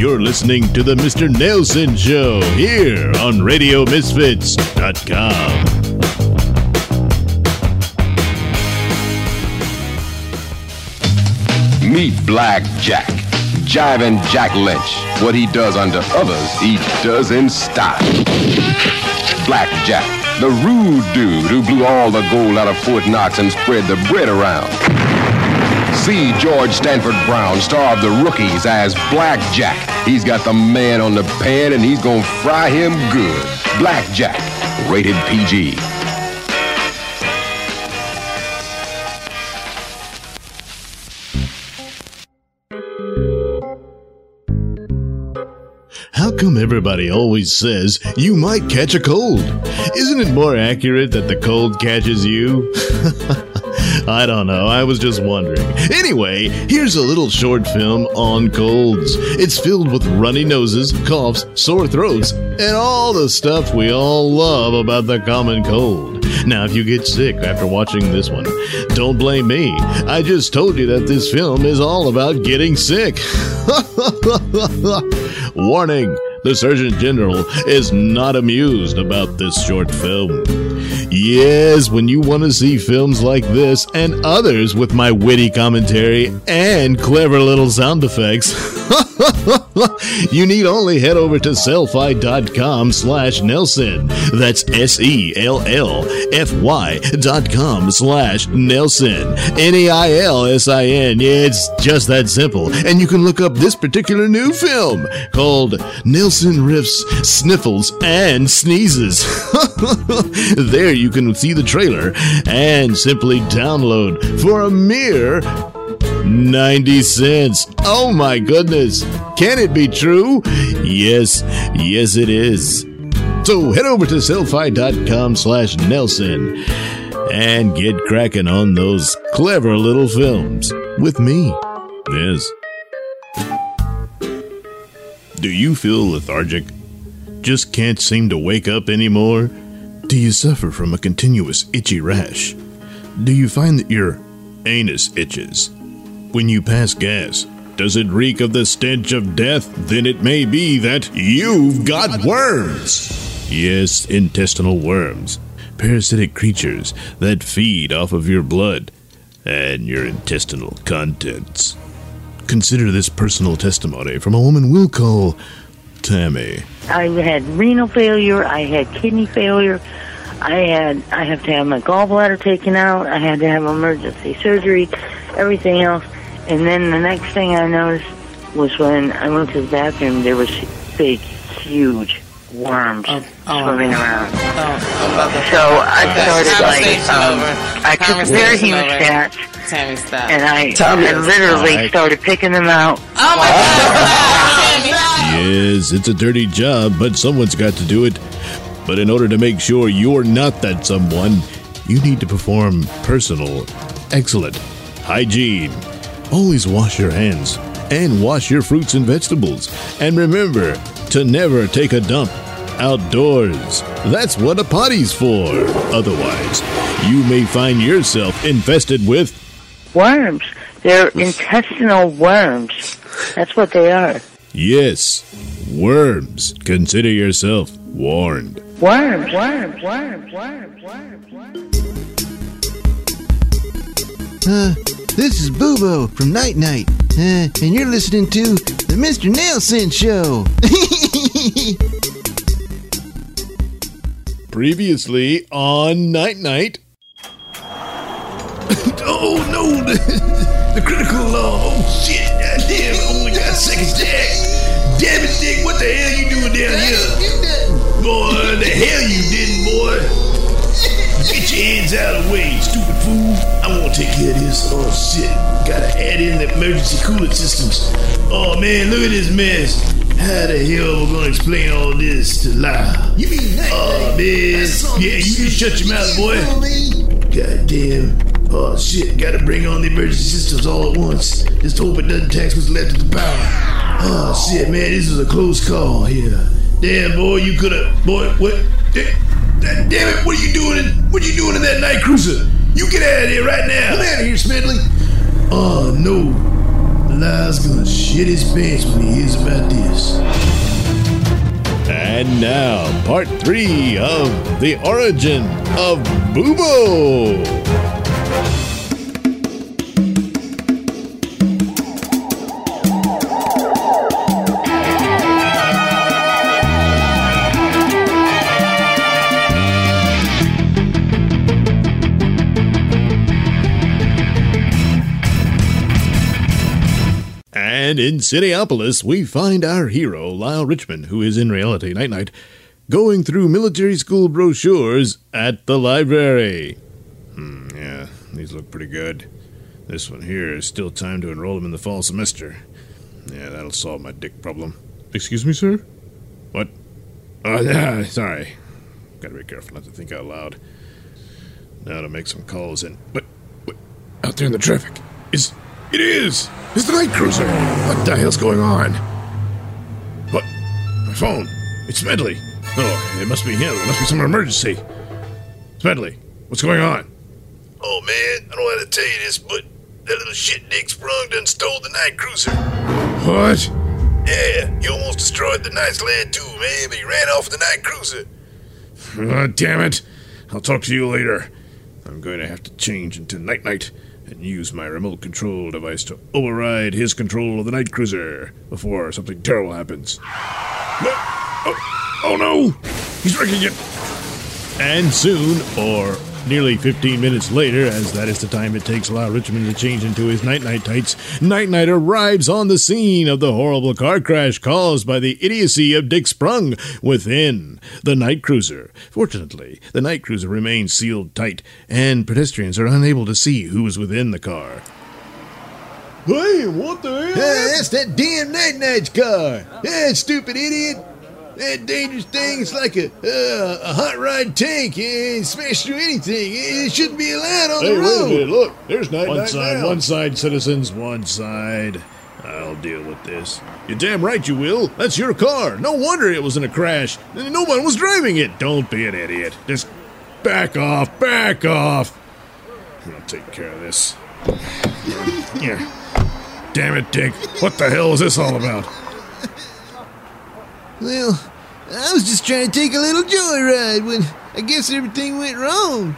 You're listening to the Mr. Nailsin Show here on RadioMisfits.com.
Meet Black Jack. Jiving Jack Lynch. What he does under others, he does in style. Black Jack, the rude dude who blew all the gold out of Fort Knox and spread the bread around. See George Stanford Brown, star of the rookies, as Blackjack. He's got the man on the pan and he's gonna fry him good. Blackjack, rated PG.
How come everybody always says you might catch a cold? Isn't it more accurate that the cold catches you? I don't know. I was just wondering. Anyway, here's a little short film on colds. It's filled with runny noses, coughs, sore throats, and all the stuff we all love about the common cold. Now, if you get sick after watching this one, don't blame me. I just told you that this film is all about getting sick. Warning! The Surgeon General is not amused about this short film. Yes, when you want to see films like this and others with my witty commentary and clever little sound effects, you need only head over to sellfy.com slash Nailsin. That's S-E-L-L-F-Y dot com slash Nailsin. N-E-I-L-S-I-N. It's just that simple. And you can look up this particular new film called Nailsin Riffs, Sniffles, and Sneezes. there you can see the trailer and simply download for a mere 90 cents. Oh my goodness. Can it be true? Yes, yes it is. So head over to sellfy.com slash Nailsin and get cracking on those clever little films with me. Yes. Do you feel lethargic? Just can't seem to wake up anymore? Do you suffer from a continuous itchy rash? Do you find that your anus itches? When you pass gas, does it reek of the stench of death? Then it may be that you've got worms. Yes, intestinal worms. Parasitic creatures that feed off of your blood and your intestinal contents. Consider this personal testimony from a woman we'll call Tammy.
I had renal failure. I had kidney failure. I had I have to have my gallbladder taken out. I had to have emergency surgery, everything else. And then the next thing I noticed was when I went to the bathroom, there was big, huge worms swimming around. So I started like um, I took their hemostats
Tammy, stop.
and I,
Tammy,
I literally
stop.
started picking them out.
Oh my God!
Yes, it's a dirty job, but someone's got to do it. But in order to make sure you're not that someone, you need to perform personal, excellent hygiene. Always wash your hands and wash your fruits and vegetables. And remember to never take a dump outdoors. That's what a potty's for. Otherwise, you may find yourself infested with
Worms. They're intestinal worms. That's what they are.
Yes, worms. Consider yourself warned.
Worms. Worms. Worms. Worms. Worms. Worms.
Uh, this is Boobo from Night Knight, uh, and you're listening to the Mr. Nelson Show.
Previously on Night Knight.
oh no, the, the critical law. Oh shit, God damn, I only got seconds, Jack. Damn it, Dick, what the hell you doing down here? Boy, the hell you didn't, boy. Get your hands out of the way, stupid fool. I won't take care of this. Oh shit, gotta add in the emergency coolant systems. Oh man, look at this mess. How the hell we gonna explain all this to Lyle? You mean that? Oh man, yeah, you can shut your mouth, boy. God damn. Oh shit, gotta bring on the emergency systems all at once. Just hope it doesn't tax what's left of the power. Oh shit, man, this was a close call here. Damn, boy, you coulda. Boy, what? Eh, da- Damn it, what are you doing? In, what are you doing in that night cruiser? You get out of here right now. Come out of here, Smedley. Oh no. Lyle's gonna shit his pants when he hears about this.
And now, part three of The Origin of Boobo. In Cityopolis, we find our hero, Lyle Richmond, who is in reality Night Knight, going through military school brochures at the library. Hmm, yeah, these look pretty good. This one here is still time to enroll him in the fall semester. Yeah, that'll solve my dick problem. Excuse me, sir? What? Oh, yeah, sorry. Gotta be careful not to think out loud. Now to make some calls and. But, what? Out there in the traffic. Is. It is! It's the night cruiser! What the hell's going on? What? My phone. It's Smedley. Oh, it must be him. It must be some emergency. Smedley, what's going on?
Oh man, I don't know how to tell you this, but that little shit Dick Sprung done stole the night cruiser.
What?
Yeah, he almost destroyed the night's land too, man, but he ran off the night cruiser.
Oh, damn it. I'll talk to you later. I'm going to have to change into Night Knight and use my remote control device to override his control of the night cruiser before something terrible happens.
Oh, oh no! He's wrecking it!
And soon, or nearly 15 minutes later, as that is the time it takes Lyle Richmond to change into his night knight tights, Night Knight arrives on the scene of the horrible car crash caused by the idiocy of Dick Sprung within the night cruiser. Fortunately, the night cruiser remains sealed tight, and pedestrians are unable to see who is within the car. Hey, what the hell?
that's that damn Night Knight's car. That stupid idiot. That dangerous thing is like a uh, a hot rod tank. It smash through anything. It shouldn't be allowed on
Hey,
the
wait a
road.
minute, look, there's Night
One
Night
side,
now.
one
side, citizens, one side. I'll deal with this. You're damn right you will. That's your car. No wonder it was in a crash. No one was driving it. Don't be an idiot. Just back off, back off. I'll take care of this. Yeah. Damn it, Dick. What the hell is this all about?
Well, I was just trying to take a little joyride when I guess everything went wrong.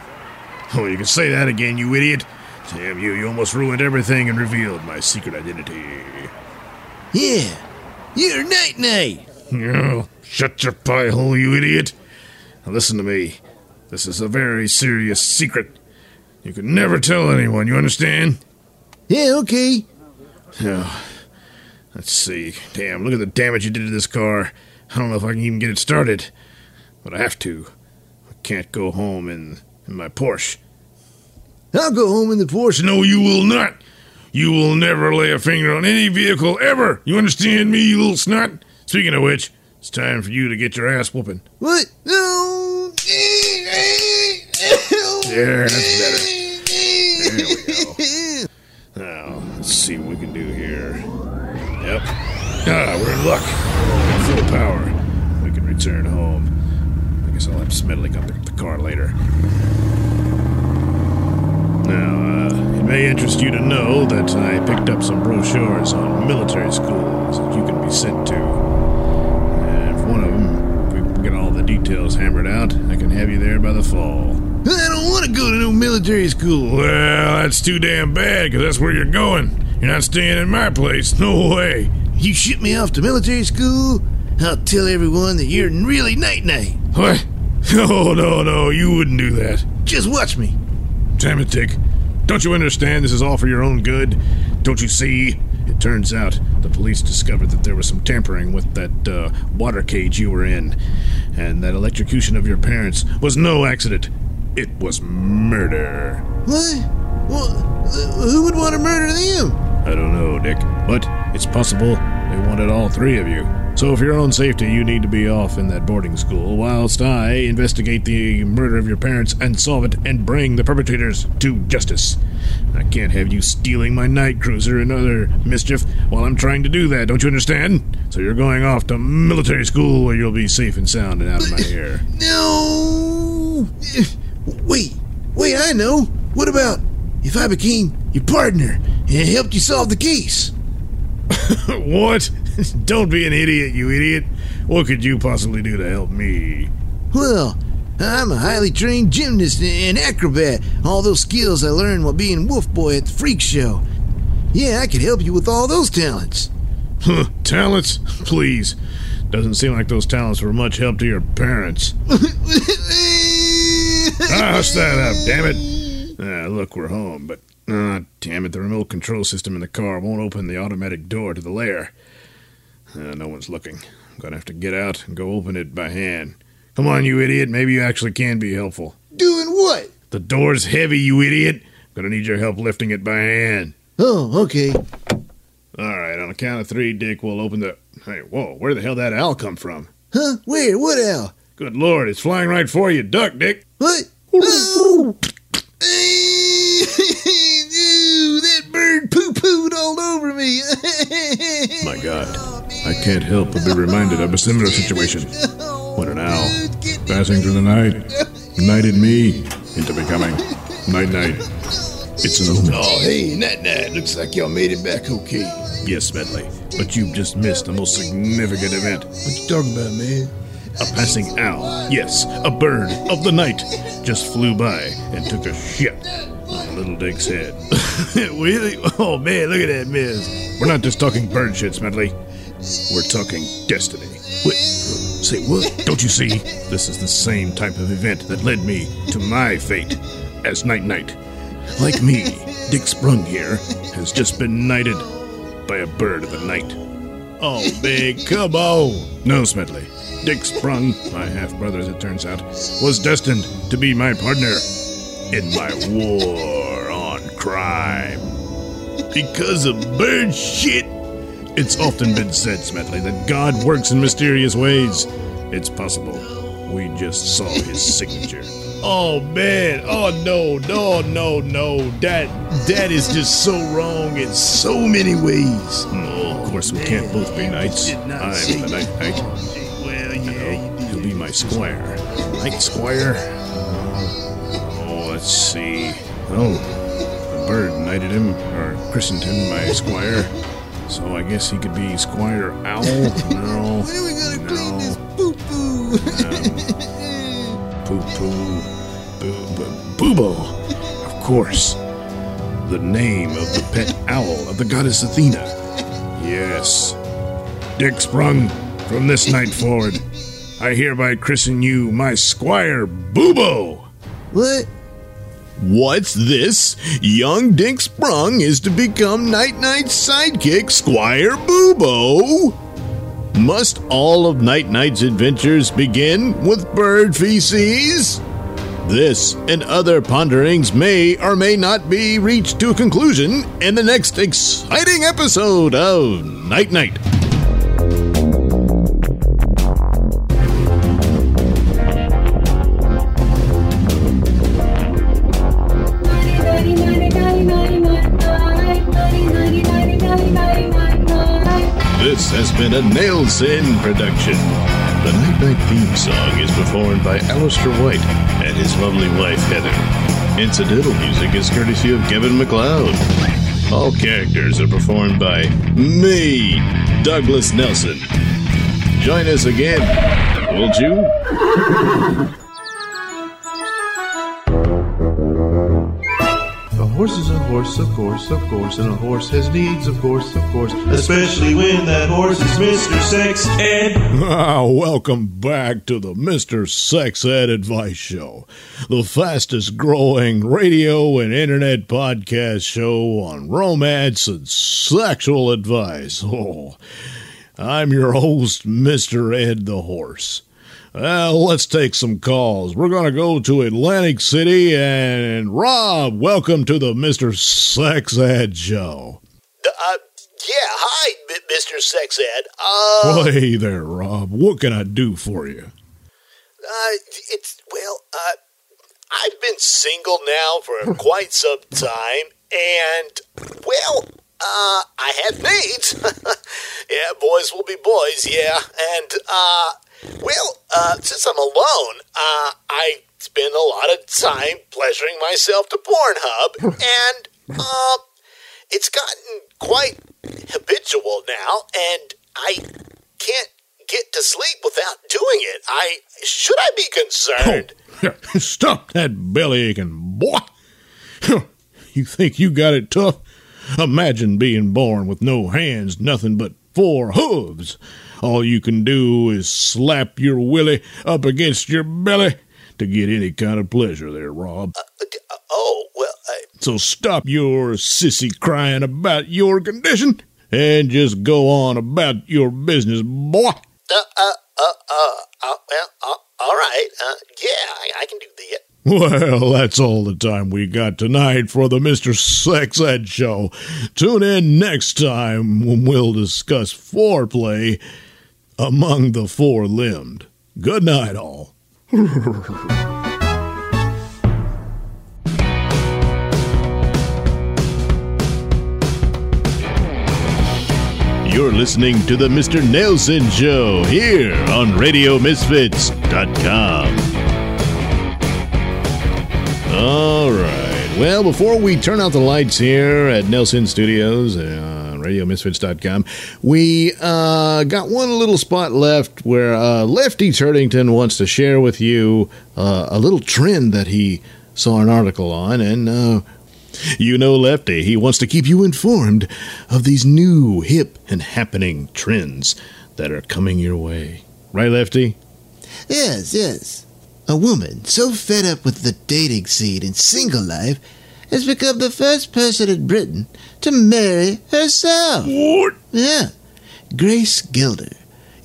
Oh, you can say that again, you idiot. Damn you, you almost ruined everything and revealed my secret identity.
Yeah, you're Night Knight.
Oh, shut your pie hole, you idiot. Now listen to me. This is a very serious secret. You can never tell anyone, you understand?
Yeah, okay.
Yeah. Let's see. Damn, look at the damage you did to this car. I don't know if I can even get it started. But I have to. I can't go home in, in my Porsche.
I'll go home in the Porsche.
No, you will not. You will never lay a finger on any vehicle ever. You understand me, you little snot?
Speaking of which, it's time for you to get your ass whooping.
What? No.
Yeah, that's better. There we go. Now, let's see what we can do here. Yep. Ah, we're in luck. Full power. We can return home. I guess I'll have Smedley come pick up the car later. Now, uh, it may interest you to know that I picked up some brochures on military schools that you can be sent to. And if one of them, if we get all the details hammered out, I can have you there by the fall.
I don't want to go to no military school.
Well, that's too damn bad, because that's where you're going. You're not staying in my place. No way.
You ship me off to military school, I'll tell everyone that you're really night knight.
What? No, no, no, you wouldn't do that.
Just watch me.
Damn it, Dick. Don't you understand this is all for your own good? Don't you see? It turns out the police discovered that there was some tampering with that uh, water cage you were in, and that electrocution of your parents was no accident. It was murder.
What? Well, uh, who would want to murder them?
I don't know, Dick, but it's possible they wanted all three of you. So, for your own safety, you need to be off in that boarding school whilst I investigate the murder of your parents and solve it and bring the perpetrators to justice. I can't have you stealing my night cruiser and other mischief while I'm trying to do that, don't you understand? So, you're going off to military school where you'll be safe and sound and out of my hair.
No. Wait, wait, I know. What about if I became your partner and helped you solve the case?
what? Don't be an idiot, you idiot. What could you possibly do to help me?
Well, I'm a highly trained gymnast and acrobat. All those skills I learned while being Wolf Boy at the Freak Show. Yeah, I could help you with all those talents.
Huh, talents? Please. Doesn't seem like those talents were much help to your parents. ah, hush that up, damn it. Ah, look, we're home, but ah, damn it, the remote control system in the car won't open the automatic door to the lair. Ah, no one's looking. I'm gonna have to get out and go open it by hand. Come on, you idiot. Maybe you actually can be helpful.
Doing what?
The door's heavy, you idiot. I'm Gonna need your help lifting it by hand.
Oh, okay.
All right, on a count of three, Dick, we'll open the. Hey, whoa, where the hell that owl come from?
Huh? Where? What owl?
Good lord, it's flying right for you. Duck, Dick.
What? Oh! Ew, that bird poo pooed all over me.
My God, I can't help but be reminded of a similar situation when an owl, passing through the night, knighted me into becoming Night Knight. It's an omen.
Oh, hey, Nat Nat. Looks like y'all made it back okay.
Yes, Smedley, but you've just missed the most significant event.
What you talking about, man?
A passing owl, yes, a bird of the night, just flew by and took a shit on Little Dick's head.
really? Oh, man, look at that mess.
We're not just talking bird shit, Smedley. We're talking destiny.
Wait, say what?
Don't you see? This is the same type of event that led me to my fate as Night Knight. Like me, Dick Sprung here has just been knighted by a bird of the night.
Oh, big, come on.
No, Smedley. Dick Sprung, my half brother as it turns out, was destined to be my partner in my war on crime.
Because of bird shit?
It's often been said, Smedley, that God works in mysterious ways. It's possible we just saw his signature.
Oh man! Oh no! No! No! No! That that is just so wrong in so many ways.
Mm, of course, we can't both be knights. I'm the night knight.
Well, yeah,
He'll be my squire. Knight squire. Oh, let's see. Well, the bird knighted him or christened him my squire. So I guess he could be Squire Owl. No.
When are we gonna
no.
clean this poo poo?
Poo poo. Boo boo. Boobo. Of course. The name of the pet owl of the goddess Athena. Yes. Dick Sprung, from this night forward, I hereby christen you my Squire Boobo.
what?
What's this? Young Dick Sprung is to become Night Knight's sidekick, Squire Boobo. Must all of Night Knight's adventures begin with bird feces? This and other ponderings may or may not be reached to a conclusion in the next exciting episode of Night Knight.
Has been a Nailsin production. The Night Knight theme song is performed by Alistair White and his lovely wife Heather. Incidental music is courtesy of Kevin MacLeod. All characters are performed by me, Douglas Nelson. Join us again, won't you?
Horse is a horse, of course, of course, and a horse has needs, of course, of course, especially when that horse is Mr. Sex Ed.
Ah, welcome back to the Mr. Sex Ed Advice Show, the fastest growing radio and internet podcast show on romance and sexual advice. Oh, I'm your host, Mr. Ed the Horse. Well, let's take some calls. We're going to go to Atlantic City and Rob, welcome to the Mr. Sex Ed Show.
Uh, yeah, hi, Mr. Sex Ed. Uh,
hey there, Rob. What can I do for you?
uh, it's, well, uh, I've been single now for quite some time, and, well, uh, I have needs. yeah, boys will be boys, yeah, and, uh, well, uh, since I'm alone, uh, I spend a lot of time pleasuring myself to Pornhub, and, uh, it's gotten quite habitual now, and I can't get to sleep without doing it. I should I be concerned?
Stop that belly aching, boy. You think you got it tough? Imagine being born with no hands, nothing but four hooves. All you can do is slap your willy up against your belly to get any kind of pleasure there, Rob.
Oh, well, I,
So stop your sissy crying about your condition and just go on about your business, boy.
uh, uh, uh, uh, uh well, uh, all right, uh, yeah, I, I can do that.
Well, that's all the time we got tonight for the Mr. Sex Ed Show. Tune in next time when we'll discuss foreplay among the four limbed. Good night, all. You're listening to the Mr. Nailsin Show here on RadioMisfits.com. All right. Well, before we turn out the lights here at Nelson Studios, uh, RadioMisfits.com, we uh, got one little spot left where uh, Lefty Turtington wants to share with you uh, a little trend that he saw an article on, and uh, you know Lefty, he wants to keep you informed of these new, hip, and happening trends that are coming your way. Right, Lefty?
Yes, yes. A woman so fed up with the dating scene and single life has become the first person in Britain to marry herself.
What?
Yeah. Grace Gelder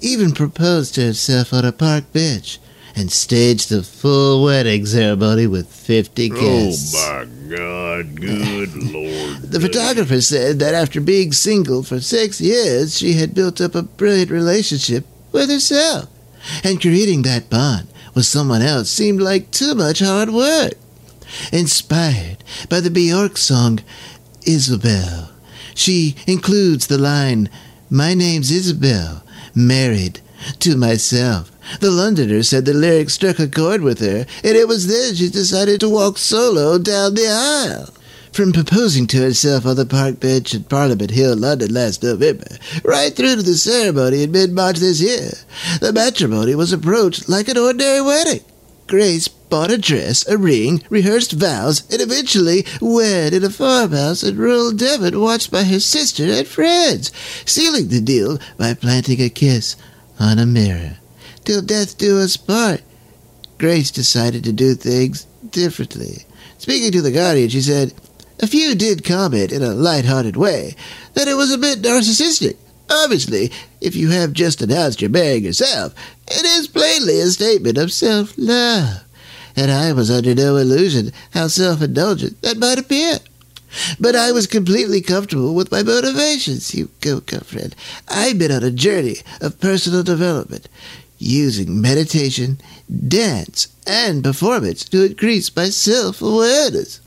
even proposed to herself on a park bench and staged the full wedding ceremony with 50 guests.
Oh my God! Good Lord!
The photographer said that after being single for six years, she had built up a brilliant relationship with herself. And creating that bond with someone else seemed like too much hard work. Inspired by the Bjork song Isabel, she includes the line, My name's Isabel, married to myself. The Londoner said the lyrics struck a chord with her, and it was then she decided to walk solo down the aisle. From proposing to herself on the park bench at Parliament Hill, London last November, right through to the ceremony in mid-March this year, the matrimony was approached like an ordinary wedding. Grace bought a dress, a ring, rehearsed vows, and eventually wed in a farmhouse in rural Devon watched by her sister and friends, sealing the deal by planting a kiss on a mirror. Till death do us part. Grace decided to do things differently. Speaking to The Guardian, she said, A few did comment in a light-hearted way that it was a bit narcissistic. Obviously, if you have just announced you're marrying yourself, it is plainly a statement of self-love. And I was under no illusion how self-indulgent that might appear. But I was completely comfortable with my motivations, you go-go friend. I've been on a journey of personal development, using meditation, dance, and performance to increase my self-awareness.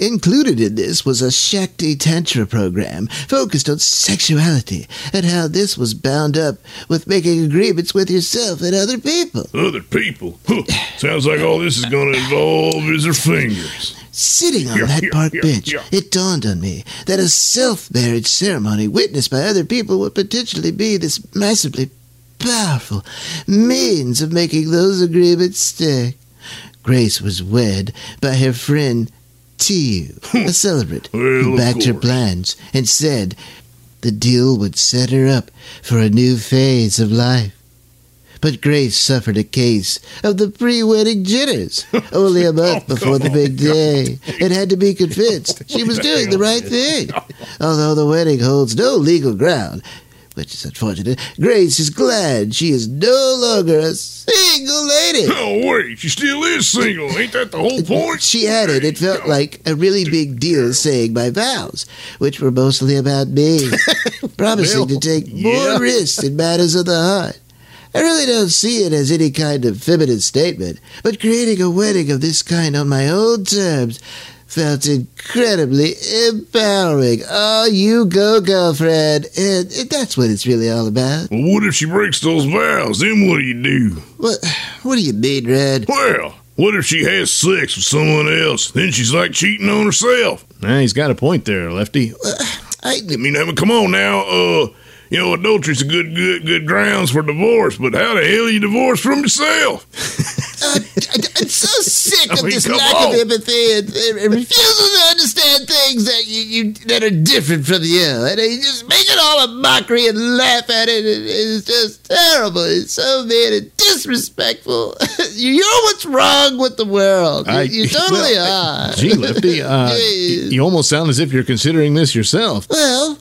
Included in this was a Shakti Tantra program focused on sexuality and how this was bound up with making agreements with yourself and other people.
Other people? Huh. Sounds like all this is going to involve is her fingers.
Sitting on
Yeah,
that
yeah,
park
yeah,
bench, it dawned on me that a self marriage ceremony witnessed by other people would potentially be this massively powerful means of making those agreements stick. Grace was wed by her friend Tiu, a celebrant, who
Well,
backed her plans and said the deal would set her up for a new phase of life. But Grace suffered a case of the pre-wedding jitters only a month before the big day and had to be convinced she was doing the right thing. Although the wedding holds no legal ground, which is unfortunate, Grace is glad she is no longer a single lady.
Oh, wait, she still is single. Ain't that the whole point?
She added it felt like a really big deal saying my vows, which were mostly about me, promising to take more
yeah.
risks in matters of the heart. I really don't see it as any kind of feminine statement, but creating a wedding of this kind on my own terms felt incredibly empowering. Oh, you go, girlfriend. And, and that's what it's really all about.
Well, what if she breaks those vows? Then what do you do?
What, what do you mean, Red?
Well, what if she has sex with someone else? Then she's like cheating on herself.
Nah, he's got a point there, Lefty.
I,
I mean, I mean, come on now. Uh, you know, adultery's a good, good, good grounds for divorce. But how the hell are you divorce from yourself?
Uh, I, am so sick
I
of
mean,
this lack
on.
of empathy and, and, and refusal to understand things that you, you that are different from you. And you just make it all a mockery and laugh at it. and it's just terrible. It's so mean and disrespectful. you know what's wrong with the world. You,
I-
you totally
well,
are.
Gee, Lefty, uh, you almost sound as if you're considering this yourself.
well,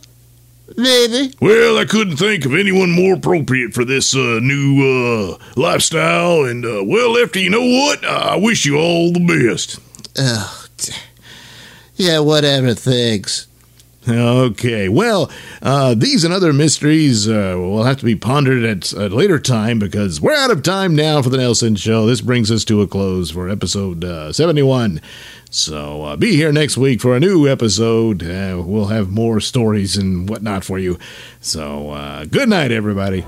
maybe.
Well, I couldn't think of anyone more appropriate for this uh, new uh, lifestyle. And, uh, well, Lefty, you know what? I wish you all the best.
Oh, yeah, whatever. Thanks.
Okay, well, uh, these and other mysteries uh, will have to be pondered at a later time because we're out of time now for the Nailsin Show. This brings us to a close for episode uh, 71. So uh, be here next week for a new episode. Uh, we'll have more stories and whatnot for you. So uh, good night, everybody.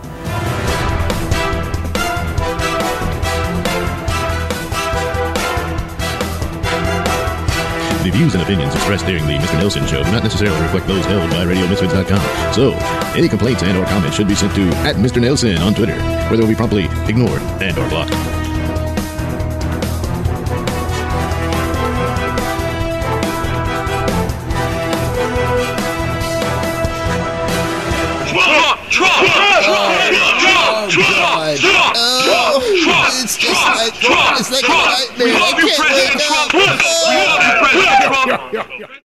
The views and opinions expressed during the Mr. Nailsin Show do not necessarily reflect those held by RadioMisfits.com. So, any complaints and or comments should be sent to at Mr. Nailsin on Twitter, where they will be promptly ignored and or blocked.
It's just like, it's like a nightmare.
We love you, President. Trump! We love you, President Trump!